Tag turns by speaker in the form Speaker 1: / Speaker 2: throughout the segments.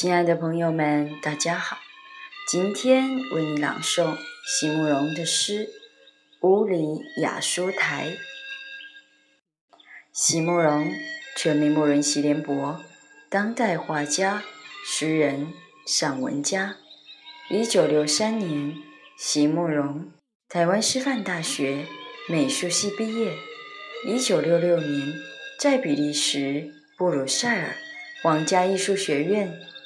Speaker 1: 亲爱的朋友们，大家好！今天为你朗诵席慕容的诗《乌里雅书台》。席慕容，全名慕容席联博，当代画家、诗人、散文家。一九六三年，席慕容台湾师范大学美术系毕业。一九六六年，在比利时布鲁塞尔皇家艺术学院。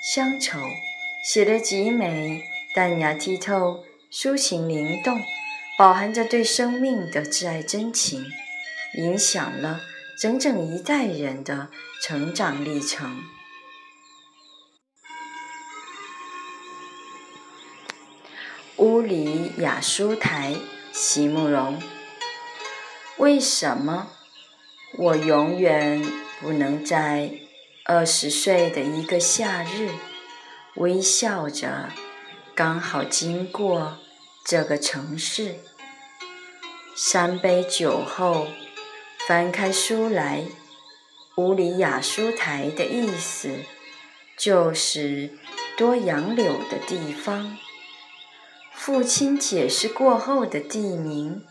Speaker 1: 乡愁写得极美，淡雅剔透，抒情灵动，饱含着对生命的挚爱真情，影响了整整一代人的成长历程。《屋里雅书台》席慕容，为什么我永远不能在？二十岁的一个夏日，微笑着，刚好经过这个城市。三杯酒后，翻开书来，乌里雅书台的意思，就是多杨柳的地方。父亲解释过后的地名，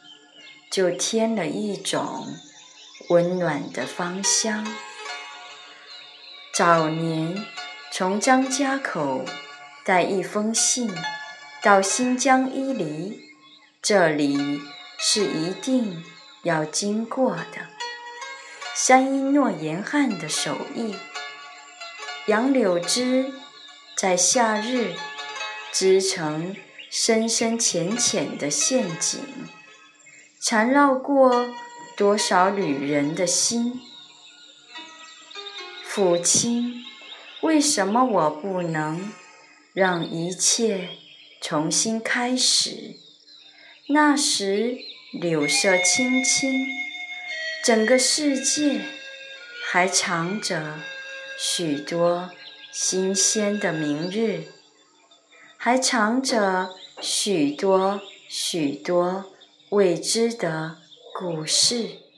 Speaker 1: 就添了一种温暖的芳香。早年从张家口带一封信到新疆伊犁，这里是一定要经过的。山阴诺言汉的手艺，杨柳枝在夏日织成深深浅浅的陷阱，缠绕过多少旅人的心。父亲，为什么我不能让一切重新开始？那时柳色青青，整个世界还藏着许多新鲜的明日，还藏着许多许多未知的故事。